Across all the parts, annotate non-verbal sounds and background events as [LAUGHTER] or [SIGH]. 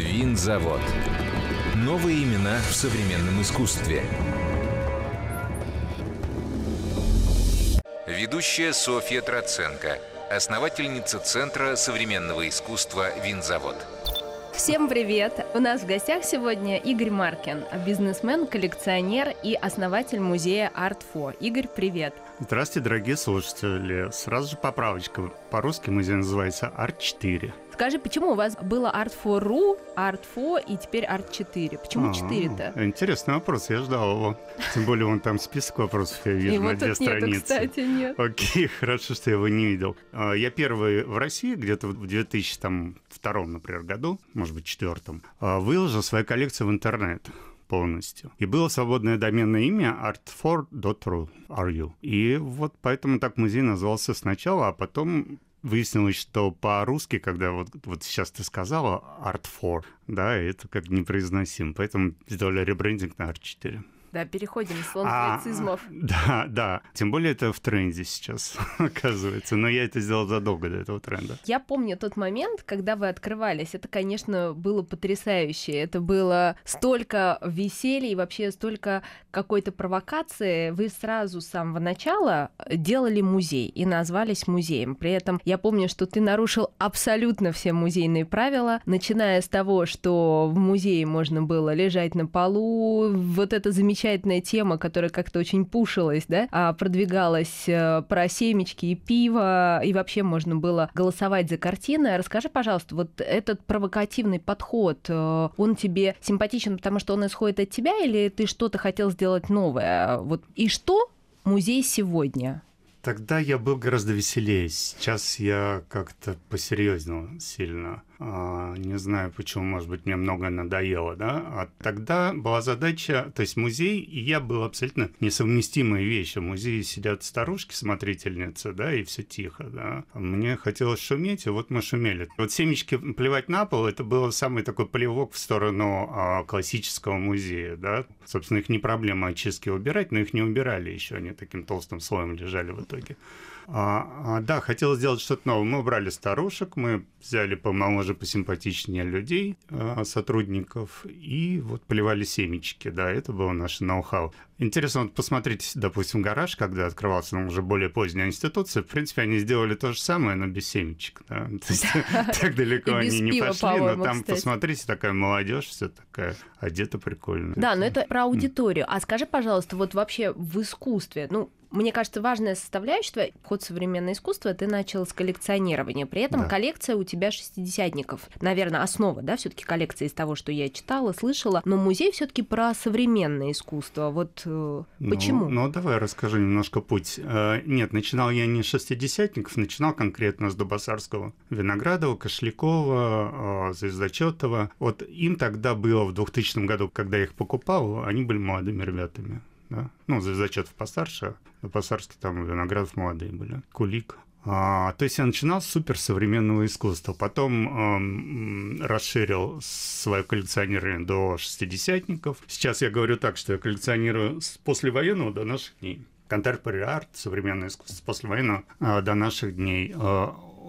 Винзавод. Новые имена в современном искусстве. Ведущая Софья Троценко, основательница Центра современного искусства «Винзавод». Всем привет! У нас в гостях сегодня Игорь Маркин, бизнесмен, коллекционер и основатель музея Art4. Игорь, привет! Здравствуйте, дорогие слушатели. Сразу же поправочка. По-русски музей называется Art4. Скажи, почему у вас было Art4.ru, Art4 и теперь Art4? Почему А, 4-то? Интересный вопрос, я ждал его. Тем более, вон там список вопросов, я [LAUGHS] вижу, на две нету, страницы. кстати, нет. Окей, [LAUGHS] хорошо, что я его не видел. А, Я первый в России, где-то в 2002, например, году, может быть, четвертом, а, выложил свою коллекцию в интернет полностью. И было свободное доменное имя art4.ru. RU. И вот поэтому так музей назывался сначала, а потом выяснилось, что по-русски, когда вот, вот сейчас ты сказала Art4, да, это как непроизносимо. Поэтому сделали ребрендинг на Art4. Да, переходим с А, англицизмов. [LAUGHS] Да, да. Тем более это в тренде сейчас, [LAUGHS] оказывается. Но я это сделал задолго до этого тренда. Я помню тот момент, когда вы открывались. Это, конечно, было потрясающе. Это было столько веселья и вообще столько какой-то провокации. Вы сразу с самого начала делали музей и назвались музеем. При этом я помню, что ты нарушил абсолютно все музейные правила, начиная с того, что в музее можно было лежать на полу. Вот эта замечательная тема, которая как-то очень пушилась, да, а, продвигалась э, про семечки и пиво, и вообще можно было голосовать за картины. Расскажи, пожалуйста, вот этот провокативный подход, э, он тебе симпатичен, потому что он исходит от тебя, или ты что-то хотел сделать новое? Вот и что музей сегодня? Тогда я был гораздо веселее. Сейчас я как-то посерьезнел сильно. А, не знаю почему, может быть, мне многое надоело, да? А тогда была задача, то есть музей и я был абсолютно несовместимые вещи. В музее сидят старушки, смотрительницы, да, и все тихо, да. Мне хотелось шуметь, и вот мы шумели. Вот семечки плевать на пол, это был самый такой плевок в сторону а, классического музея, да. Собственно, их не проблема очистки убирать, но их не убирали еще, они таким толстым слоем лежали в итоге. А, а, да, хотел сделать что-то новое. Мы убрали старушек, мы взяли помоложе, посимпатичнее людей, а, сотрудников, и вот поливали семечки, да, это было наше ноу-хау. Интересно, вот посмотрите, допустим, гараж, когда открывался, он уже более поздняя институция, в принципе, они сделали то же самое, но без семечек, да. [LAUGHS] То есть [LAUGHS] так далеко они не пива, пошли, но там, кстати. посмотрите, такая молодежь, все такая одета прикольно. Да, но это про аудиторию. А скажи, пожалуйста, вот вообще в искусстве, ну, мне кажется, важная составляющая, вход в современное искусство, ты начал с коллекционирования. При этом Да. коллекция у тебя шестидесятников. Наверное, основа, да, все таки коллекция из того, что я читала, слышала. Но музей все таки про современное искусство. Вот э, Ну, почему? Ну, давай расскажу немножко путь. Э, Нет, начинал я не с шестидесятников, начинал конкретно с Дубасарского, Виноградова, Кошлякова, э, Звездочетова. Вот им тогда было в 2000 году, когда я их покупал, они были молодыми ребятами. Да? Ну, Звездочетов постарше, а Дубасарский там Виноградов молодые были. Кулик. А, то есть я начинал с суперсовременного искусства, потом эм, расширил свое коллекционирование до шестидесятников. Сейчас я говорю так, что я коллекционирую с послевоенного до наших дней. Contemporary арт, современное искусство с послевоенного э, до наших дней.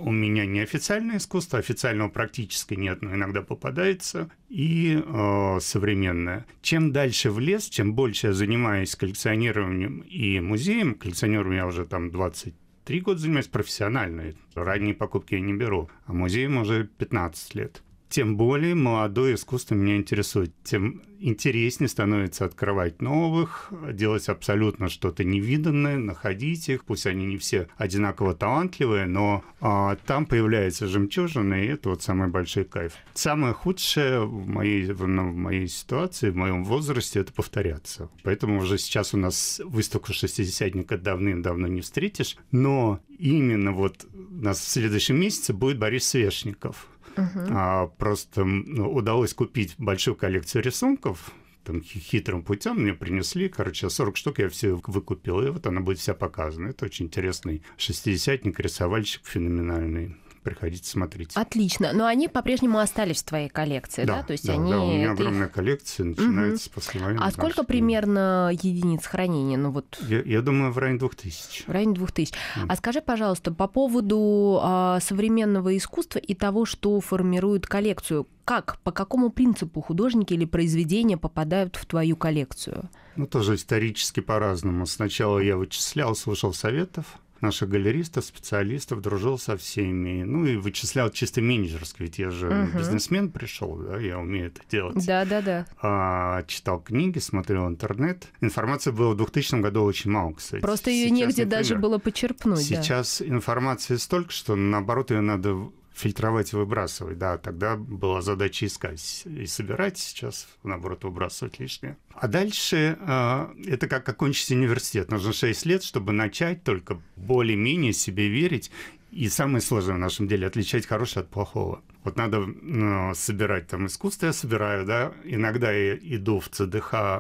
У меня не официальное искусство, официального практически нет, но иногда попадается, и э, современное. Чем дальше в лес, чем больше я занимаюсь коллекционированием и музеем, коллекционированием я уже там 20 Три года занимаюсь профессионально. Ранние покупки я не беру. А музеем уже 15 лет. Тем более молодое искусство меня интересует. Тем интереснее становится открывать новых, делать абсолютно что-то невиданное, находить их. Пусть они не все одинаково талантливые, но а, там появляется жемчужина, и это вот самый большой кайф. Самое худшее в моей, в, ну, в моей ситуации, в моем возрасте, это повторяться. Поэтому уже сейчас у нас выставку шестидесятника давным-давно не встретишь, но именно вот у нас в следующем месяце будет Борис Свешников. А, просто ну, удалось купить большую коллекцию рисунков, там хи- хитрым путем мне принесли, короче, 40 штук я все выкупил, и вот она будет вся показана. Это очень интересный шестидесятник, рисовальщик феноменальный. Приходите, смотрите. Отлично. Но они по-прежнему остались в твоей коллекции, да? Да, То есть да, они... да, у меня ты их- огромная коллекция, начинается с послевоенного. А сколько примерно единиц хранения? Ну вот Я, я думаю, в районе 2000. в районе двух тысяч. Мгм. А скажи, пожалуйста, по поводу а, современного искусства и того, что формирует коллекцию. Как, по какому принципу художники или произведения попадают в твою коллекцию? Ну, тоже исторически по-разному. Сначала я вычислял, слушал советов наших галеристов, специалистов, дружил со всеми. Ну и вычислял чисто менеджерски, ведь я же Мгм. бизнесмен пришел, да, я умею это делать. Да-да-да. А, читал книги, смотрел интернет. Информации было в 2000 году очень мало, кстати. Просто ее Сейчас, негде даже например, было почерпнуть. да. Сейчас информации столько, что наоборот ее надо фильтровать и выбрасывать. Да, тогда была задача искать и собирать, сейчас, наоборот, выбрасывать лишнее. А дальше э, это как окончить университет. Нужно 6 лет, чтобы начать только более-менее себе верить. И самое сложное в нашем деле – отличать хорошее от плохого. Вот надо э, собирать там искусство, я собираю, да. Иногда я иду в ЦДХ э,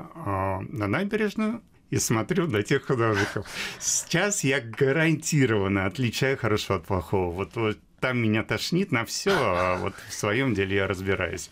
на набережную, и смотрю на тех художников. Сейчас я гарантированно отличаю хорошо от плохого. Вот, вот там меня тошнит на все, а вот в своем деле я разбираюсь.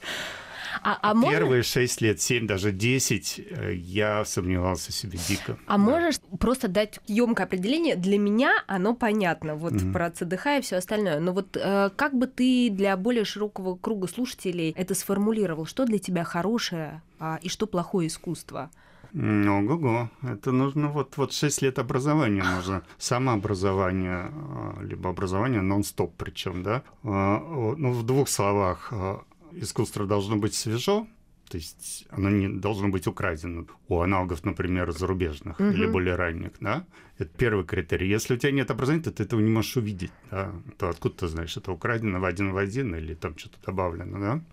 А, а можно- Первые 6 лет, 7, даже 10 э, я сомневался в себе дико. А можешь просто дать емкое определение? Для меня оно понятно, вот Мгм. про ЦДХ и все остальное. Но вот э, как бы ты для более широкого круга слушателей это сформулировал? Что для тебя хорошее а, и что плохое искусство? Ну, ого, это нужно вот, вот 6 лет образования нужно. Самообразование, а, либо образование нон-стоп причем, да. А, Ну, в двух словах, искусство должно быть свежо, то есть оно не должно быть украдено у аналогов, например, зарубежных Мгм. или более ранних, да. Это первый критерий. Если у тебя нет образования, то ты этого не можешь увидеть, да. То откуда ты знаешь, это украдено в один в один или там что-то добавлено, да.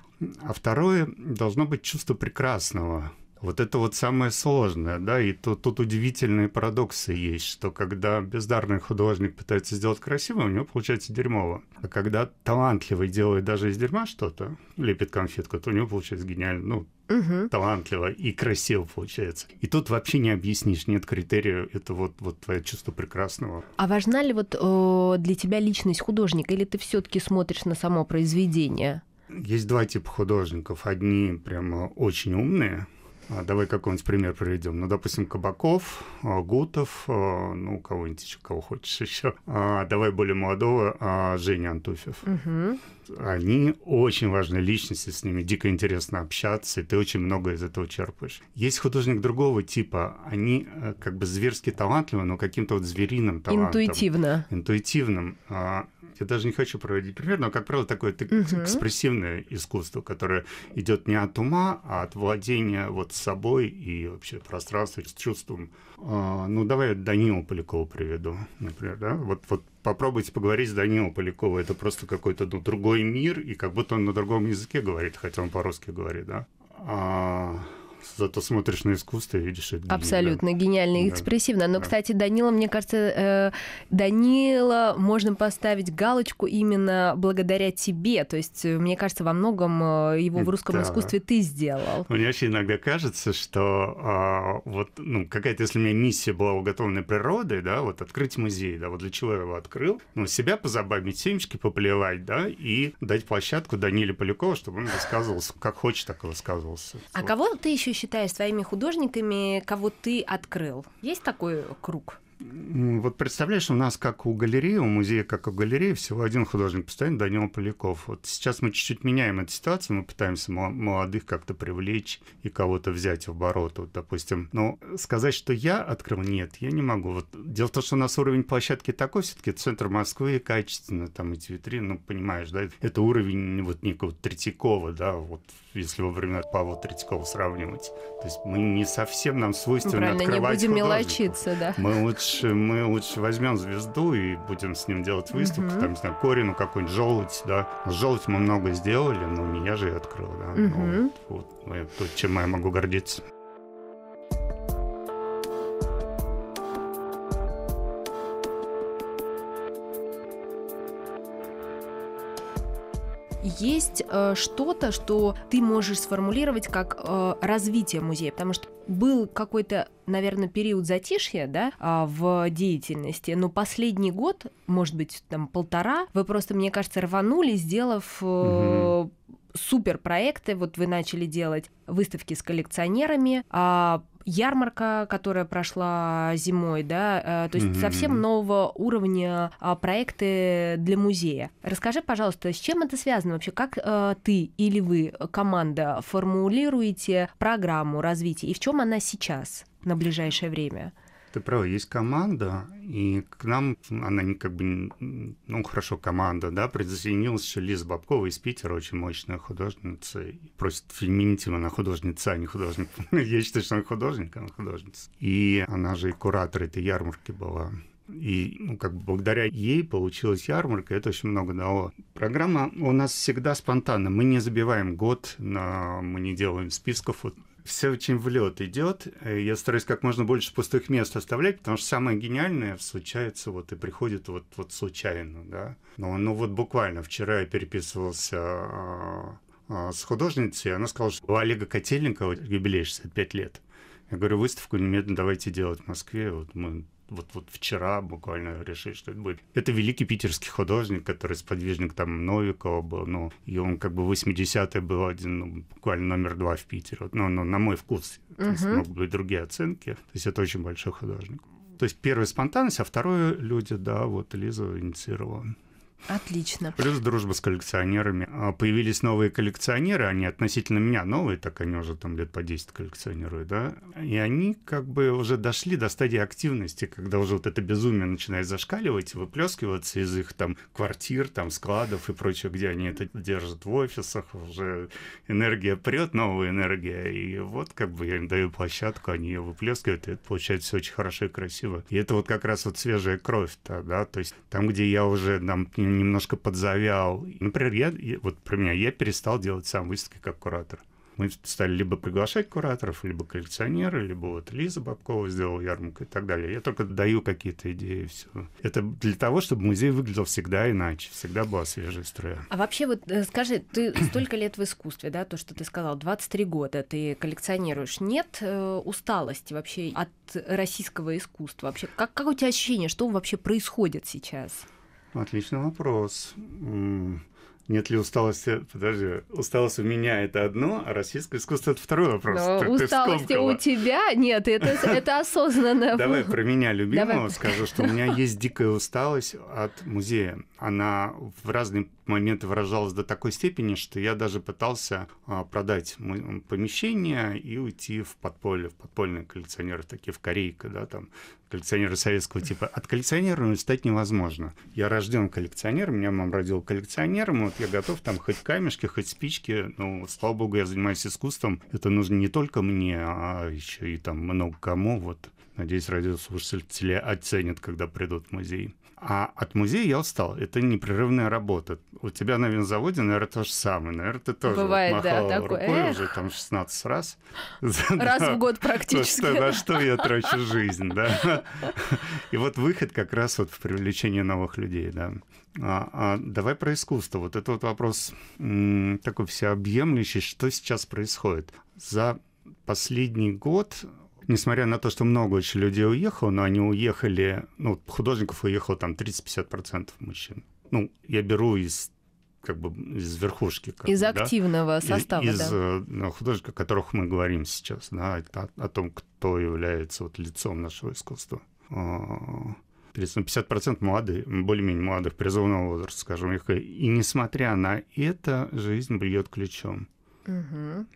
А второе, должно быть чувство прекрасного. Вот это вот самое сложное, да, и тут, тут удивительные парадоксы есть, что когда бездарный художник пытается сделать красиво, у него получается дерьмово. А когда талантливый делает даже из дерьма что-то, лепит конфетку, то у него получается гениально, ну, Мгм. талантливо и красиво получается. И тут вообще не объяснишь, нет критерия, это вот, вот твое чувство прекрасного. А важна ли вот э, для тебя личность художника, или ты все-таки смотришь на само произведение? Есть два типа художников. Одни прямо очень умные. А, Давай какой-нибудь пример приведем. Ну, допустим, Кабаков, а, Гутов, а, ну, кого-нибудь еще, кого хочешь еще. А, Давай более молодого, а, Женя Антуфьев. Мгм. Они очень важные личности, с ними дико интересно общаться, и ты очень много из этого черпаешь. Есть художник другого типа. Они э, как бы зверски талантливы, но каким-то вот звериным талантом Интуитивно. интуитивным. А, Я даже не хочу проводить пример, но, как правило, такое Мгм. экспрессивное искусство, которое идет не от ума, а от владения вот собой и вообще пространством, с чувством. А, Ну, давай я Данилу Полякову приведу, например, да? Вот, вот попробуйте поговорить с Данилом Поляковым. Это просто какой-то ну, другой мир, и как будто он на другом языке говорит, хотя он по-русски говорит, да? А, Зато смотришь на искусство и видишь это. гений, да. Абсолютно гениально и Да. экспрессивно. Но, Да. кстати, Данила, мне кажется, э, Данила можно поставить галочку именно благодаря тебе. То есть, э, мне кажется, во многом э, его в русском Да. искусстве ты сделал. Мне вообще иногда кажется, что а, вот, ну, какая-то, если у меня миссия была уготована природой, да, вот открыть музей, да, вот для чего я его открыл? Ну, себя позабавить, семечки поплевать, да, и дать площадку Даниле Полякову, чтобы он высказывался, как хочет, так и высказывался. А Вот. кого ты еще считаешь своими художниками, кого ты открыл? Есть такой круг? Вот представляешь, у нас как у галереи, у музея как у галереи, всего один художник постоянно, Данил Поляков. Вот сейчас мы чуть-чуть меняем эту ситуацию, мы пытаемся мо- молодых как-то привлечь и кого-то взять в оборот, вот, допустим. Но сказать, что я открыл, нет, я не могу. Вот дело в том, что у нас уровень площадки такой, все-таки центр Москвы, качественно, там эти витрины, ну, понимаешь, да, это уровень вот некого Третьякова, да, вот если во времена Павла Третьякова сравнивать. То есть мы не совсем нам свойственно Правильно, не открывать будем художников. мелочиться, да. Мы лучше, мы лучше возьмем звезду и будем с ним делать выставку, Мгм. там, не знаю, Корину какой-нибудь, желудь, да. Желудь мы много сделали, но не я же и открыл, да. Ну, Мгм. вот, вот, то, чем я могу гордиться. Есть э, что-то, что ты можешь сформулировать как э, развитие музея? Потому что был какой-то, наверное, период затишья, да, а, в деятельности, но последний год, может быть, там полтора, вы просто, мне кажется, рванули, сделав угу супер проекты. Вот вы начали делать выставки с коллекционерами, а ярмарка, которая прошла зимой, да, э, то есть mm-hmm. совсем нового уровня а, проекты для музея. Расскажи, пожалуйста, с чем это связано вообще? Как э, ты или вы, команда, формулируете программу развития и в чем она сейчас на ближайшее время? Ты прав, есть команда, и к нам она не как бы, ну хорошо, команда, да, присоединилась еще Лиза Бабкова из Питера, очень мощная художница, просит феминитива, она художница, а не художник. [LAUGHS] Я считаю, что она художник, она художница. И она же и куратор этой ярмарки была. И ну, как бы благодаря ей получилась ярмарка, это очень много дало. Программа у нас всегда спонтанна. Мы не забиваем год, на... мы не делаем списков. Вот все очень в лед идет. Я стараюсь как можно больше пустых мест оставлять, потому что самое гениальное случается вот и приходит вот, вот случайно, да. Но, ну вот буквально вчера я переписывался а, а, с художницей, она сказала, что у Олега Котельникова юбилей 65 лет. Я говорю, выставку немедленно давайте делать в Москве. Вот мы вот, вот вчера буквально решили, что это будет. Это великий питерский художник, который сподвижник там Новикова был, ну, и он как бы 80-е был один, ну, буквально номер два в Питере, вот, ну, ну, на мой вкус, uh-huh. то есть могут быть другие оценки, то есть это очень большой художник. То есть первая спонтанность, а второе люди, да, вот Лиза инициировала. Отлично. Плюс дружба с коллекционерами. А, появились новые коллекционеры, они относительно меня новые, так они уже там лет по 10 коллекционируют, да, и они как бы уже дошли до стадии активности, когда уже вот это безумие начинает зашкаливать, выплескиваться из их там квартир, там складов и прочего, где они это держат в офисах, уже энергия прет, новая энергия, и вот как бы я им даю площадку, они ее выплескивают, и это получается все очень хорошо и красиво. И это вот как раз вот свежая кровь-то, да, то есть там, где я уже там немножко подзавял. Например, я, вот про меня, я перестал делать сам выставки как куратор. Мы стали либо приглашать кураторов, либо коллекционеры, либо вот Лиза Бабкова сделала ярмарку и так далее. Я только даю какие-то идеи, все. Это для того, чтобы музей выглядел всегда иначе, всегда была свежая строя. А вообще вот э, скажи, ты [CLEARS THROAT] столько лет в искусстве, да, то, что ты сказал, 23 года ты коллекционируешь. Нет э, усталости вообще от российского искусства? Вообще, как, как у тебя ощущение, что вообще происходит сейчас? Отличный вопрос. Нет ли усталости? Подожди, усталость у меня это одно, а российское искусство это второй вопрос. Но так усталости у тебя нет, это, это осознанно. Давай про меня любимого Давай. скажу, что у меня есть дикая усталость от музея. Она в разные моменты выражалась до такой степени, что я даже пытался а, продать помещение и уйти в подполье, в подпольные коллекционеры, такие в Корейка, да, там коллекционеры советского типа. От коллекционера стать невозможно. Я рожден коллекционером, меня мама родила коллекционером, вот я готов там хоть камешки, хоть спички, ну, слава богу, я занимаюсь искусством. Это нужно не только мне, а еще и там много кому, вот. Надеюсь, радиослушатели оценят, когда придут в музей. А от музея я устал. Это непрерывная работа. У тебя на винзаводе, наверное, то же самое. Наверное, ты тоже Бывает, махала да, рукой такой, уже там 16 раз. [LAUGHS] Раз в год практически. На что я трачу жизнь, да. [LAUGHS] И вот выход как раз вот в привлечение новых людей, да. А, а давай про искусство. Вот это вот вопрос м, такой всеобъемлющий. Что сейчас происходит? За последний год несмотря на то, что много очень людей уехало, но они уехали, ну, художников уехало там 30-50% мужчин. Ну, я беру из как бы из верхушки. Как из бы, активного да? состава, из, да. Э, ну, художников, о которых мы говорим сейчас, да, о, о том, кто является вот лицом нашего искусства. 50% молодых, более-менее молодых, призывного возраста, скажем. И несмотря на это, жизнь бьет ключом. Угу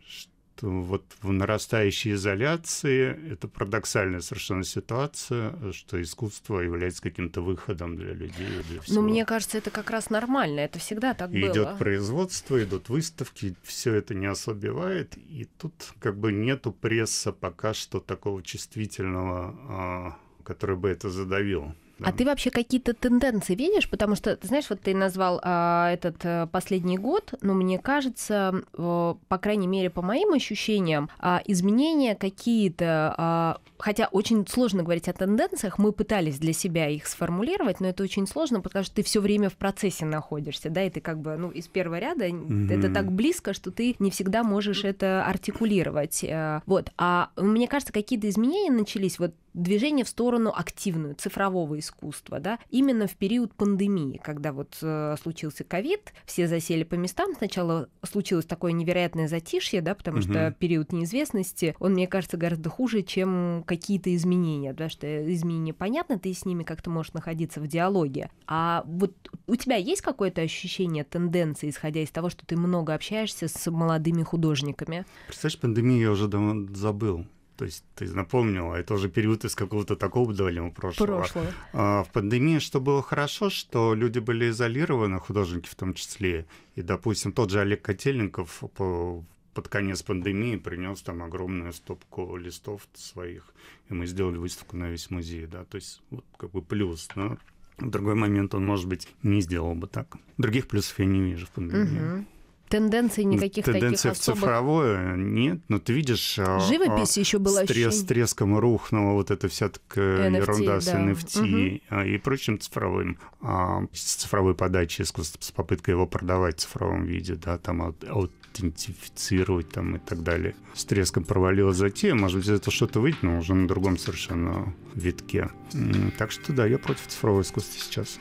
вот в нарастающей изоляции это парадоксальная совершенно ситуация, что искусство является каким-то выходом для людей. Для всего. Но мне кажется, это как раз нормально, это всегда так и было. Идет производство, идут выставки, все это не ослабевает, и тут как бы нету пресса пока что такого чувствительного, а, который бы это задавил. Да. А ты вообще какие-то тенденции видишь? Потому что, ты знаешь, вот ты назвал а, этот а, последний год, но мне кажется, а, по крайней мере, по моим ощущениям, а, изменения какие-то, а, хотя очень сложно говорить о тенденциях, мы пытались для себя их сформулировать, но это очень сложно, потому что ты все время в процессе находишься, да, и ты как бы, ну, из первого ряда, mm-hmm. это так близко, что ты не всегда можешь это артикулировать. Вот. А мне кажется, какие-то изменения начались вот движение в сторону активную, цифрового искусства, да, именно в период пандемии, когда вот э, случился ковид, все засели по местам, сначала случилось такое невероятное затишье, да, потому угу. что период неизвестности, он, мне кажется, гораздо хуже, чем какие-то изменения, да, что изменения понятно, ты с ними как-то можешь находиться в диалоге, а вот у тебя есть какое-то ощущение тенденции, исходя из того, что ты много общаешься с молодыми художниками? Представляешь, пандемию я уже давно забыл. То есть ты напомнила, это уже период из какого-то такого давнего прошлого. Прошлое. А, в пандемии что было хорошо, что люди были изолированы, художники в том числе. И, допустим, тот же Олег Котельников по под конец пандемии принес там огромную стопку листов своих, и мы сделали выставку на весь музей, да, то есть вот как бы плюс, но в другой момент он, может быть, не сделал бы так. Других плюсов я не вижу в пандемии. Угу тенденций никаких Тенденция таких особых... в цифровое нет, но ты видишь... А, Живопись а, еще была с, трес, с треском рухнула вот эта вся такая NFT, ерунда да. с NFT угу. и прочим цифровым, а, с цифровой подачей искусства, с попыткой его продавать в цифровом виде, да, там аутентифицировать там и так далее. С треском провалилась затея, может быть, это что-то выйдет, но уже на другом совершенно витке. Так что да, я против цифрового искусства сейчас.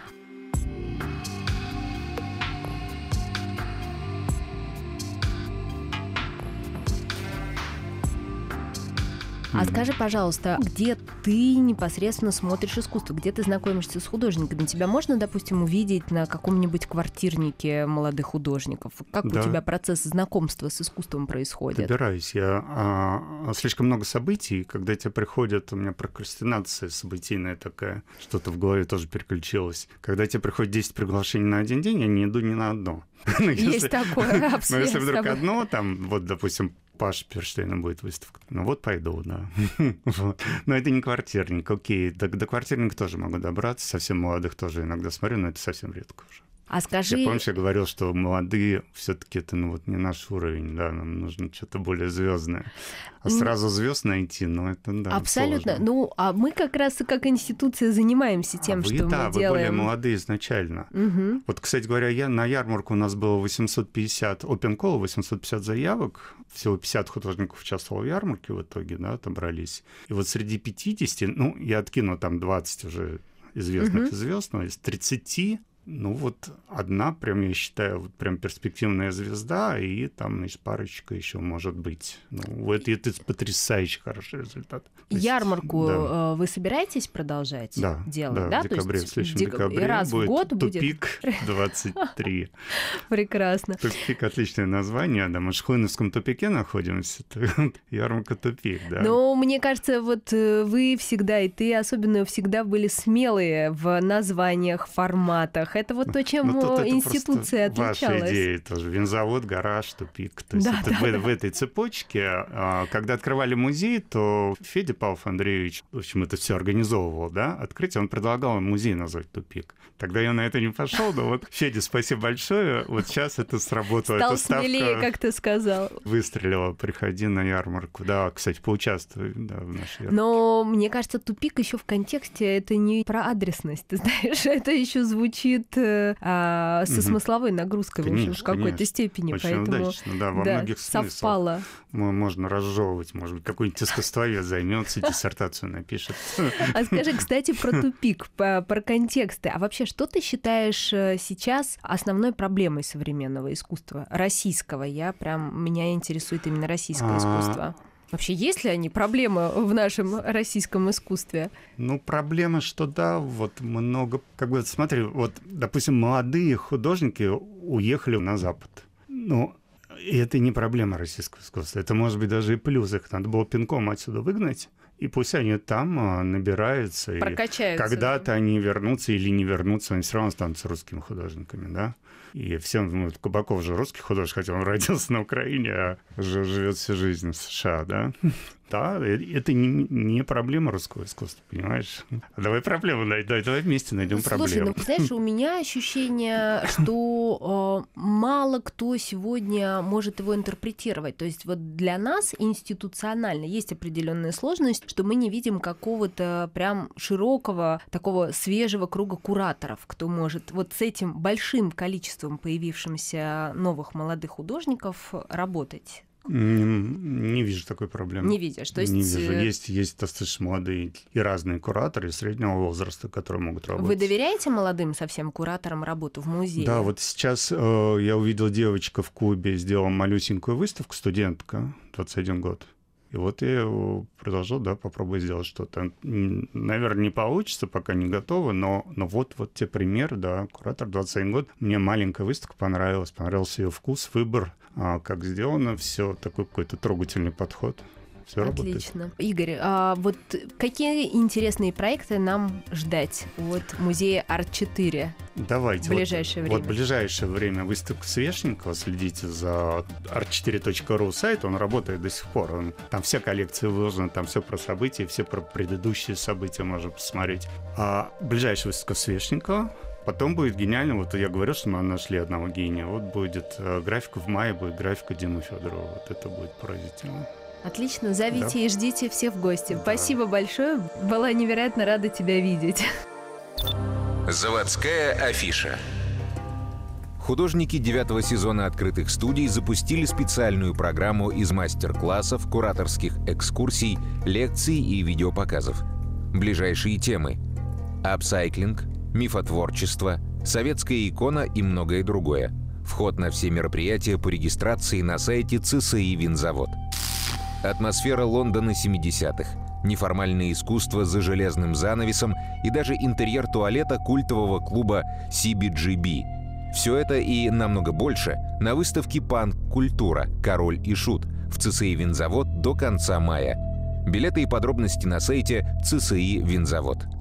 А скажи, пожалуйста, где ты непосредственно смотришь искусство, где ты знакомишься с художниками? Тебя можно, допустим, увидеть на каком-нибудь квартирнике молодых художников? Как да. у тебя процесс знакомства с искусством происходит? Добираюсь. Я а, слишком много событий, когда тебе приходят, у меня прокрастинация событийная такая, что-то в голове тоже переключилось. Когда тебе приходит 10 приглашений на один день, я не иду ни на одно. [LAUGHS] Есть такое, [LAUGHS] абсолютно. Но если вдруг одно, там, вот, допустим, Паш Перштейна будет выставка. Ну вот пойду, да. [LAUGHS] Но это не квартирник, окей. До, до квартирника тоже могу добраться. Совсем молодых тоже иногда смотрю, но это совсем редко уже. А скажи... Я помню, я говорил, что молодые все таки это ну, вот не наш уровень, да, нам нужно что-то более звездное. А сразу звезд найти, ну это да. Абсолютно. Сложно. Ну, а мы как раз и как институция занимаемся а тем, а вы, что да, мы делаем. вы более молодые изначально. Угу. Вот, кстати говоря, я на ярмарку у нас было 850 open call, 850 заявок. Всего 50 художников участвовало в ярмарке в итоге, да, отобрались. И вот среди 50, ну, я откину там 20 уже известных угу. звезд, но из 30 ну вот одна, прям я считаю, вот прям перспективная звезда, и там, значит, парочка еще может быть. Ну, вот это потрясающий хороший результат. есть, Ярмарку да. Э, вы собираетесь продолжать да, делать, да? да? в декабре, То есть в следующем дек... декабре раз будет в год тупик [LAUGHS] будет... 23. Прекрасно. Тупик отличное название, да, мы в Шхлыновском тупике находимся, [LAUGHS] ярмарка тупик, да. Но мне кажется, вот э, вы всегда, и ты особенно всегда были смелые в названиях, форматах, это вот то, чем ну, институция отличалась. Ваша идея тоже. Винзавод, гараж, тупик. То есть да, это да, в, да. в этой цепочке. А, когда открывали музей, то Федя Павлов Андреевич, в общем, это все организовывал, да, открытие. Он предлагал музей назвать тупик. Тогда я на это не пошел, но вот, Федя, спасибо большое. Вот сейчас это сработало. Стал Эта смелее, как ты сказал. Выстрелила. Приходи на ярмарку. Да, кстати, поучаствуй да, в нашей ярмарке. Но мне кажется, тупик еще в контексте это не про адресность, [LAUGHS] ты знаешь, это еще звучит а, со смысловой нагрузкой конечно, в, в какой-то степени. Очень поэтому удачно, да, во да, многих смыслах. совпало. Можно разжевывать, может быть, какой-нибудь искусствовед займется, диссертацию напишет. А скажи, кстати, про тупик, про контексты. А вообще, что ты считаешь э, сейчас основной проблемой современного искусства, российского? Я прям, меня интересует именно российское а, искусство. Вообще, есть ли они проблемы в нашем российском искусстве? Ну, проблема, что да, вот много, как бы, смотри, вот, допустим, молодые художники уехали на Запад. Ну, и это не проблема российского искусства, это может быть даже и плюс, их надо было пинком отсюда выгнать, И пусть они там а, набираются. Прокачаются. И когда-то они вернутся или не вернутся, они все равно останутся русскими художниками, да? И всем, ну, Кабаков же русский художник, хотя он [LAUGHS] родился на Украине, а живет всю жизнь в США, да? Да, э, это не, не проблема русского искусства, понимаешь? Давай проблему найдем, давай вместе найдем Слушай, проблему. ну, знаешь, [LAUGHS] у меня ощущение, что э, мало кто сегодня может его интерпретировать. То есть вот для нас институционально есть определенная сложность, что мы не видим какого-то прям широкого, такого свежего круга кураторов, кто может вот с этим большим количеством появившимся новых молодых художников работать. Не, не вижу такой проблемы. Не видишь, то есть... Не вижу. Э, есть, есть достаточно молодые и разные кураторы среднего возраста, которые могут работать. Вы доверяете молодым совсем кураторам работу в музее? Да, вот сейчас э, я увидел девочка в клубе, сделала малюсенькую выставку, студентка, 21 год. И вот я продолжал, да, попробую сделать что-то. Наверное, не получится, пока не готово, но, но вот, вот те примеры, да, куратор 21 год. Мне маленькая выставка понравилась, понравился ее вкус, выбор, как сделано, все такой какой-то трогательный подход все Отлично. работает. Игорь, а вот какие интересные проекты нам ждать от музея Арт-4? Давайте. В ближайшее вот, время. Вот в ближайшее время выставка Свешникова. Следите за art4.ru сайт. Он работает до сих пор. Он, там вся коллекция выложена, там все про события, все про предыдущие события можно посмотреть. А ближайшая выставка Свешникова Потом будет гениально, вот я говорю, что мы нашли одного гения. Вот будет э, графика в мае, будет графика Димы Федорова. Вот это будет поразительно. Отлично, зовите да. и ждите все в гости. Да. Спасибо большое, была невероятно рада тебя видеть. Заводская афиша. Художники девятого сезона открытых студий запустили специальную программу из мастер-классов, кураторских экскурсий, лекций и видеопоказов. Ближайшие темы – апсайклинг, мифотворчество, советская икона и многое другое. Вход на все мероприятия по регистрации на сайте ЦСИ «Винзавод». Атмосфера Лондона 70-х, неформальное искусство за железным занавесом и даже интерьер туалета культового клуба CBGB. Все это и намного больше на выставке «Панк-культура. Король и шут» в ЦСИ «Винзавод» до конца мая. Билеты и подробности на сайте ЦСИ «Винзавод».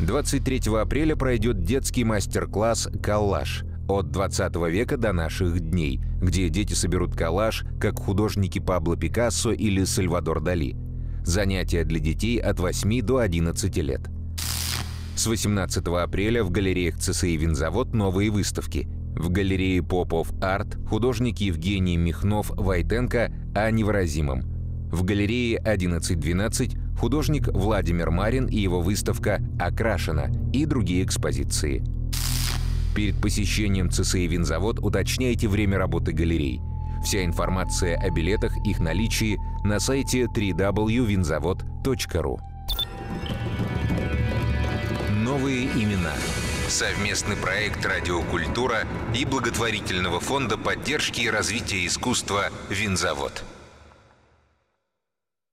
23 апреля пройдет детский мастер-класс «Коллаж» от 20 века до наших дней, где дети соберут коллаж, как художники Пабло Пикассо или Сальвадор Дали. Занятия для детей от 8 до 11 лет. С 18 апреля в галереях ЦСИ «Винзавод» новые выставки. В галерее «Попов Арт» художник Евгений Михнов-Войтенко о невыразимом. В галерее 1112 художник Владимир Марин и его выставка «Окрашена» и другие экспозиции. Перед посещением ЦСИ «Винзавод» уточняйте время работы галерей. Вся информация о билетах, их наличии на сайте www.vinzavod.ru Новые имена. Совместный проект «Радиокультура» и благотворительного фонда поддержки и развития искусства «Винзавод».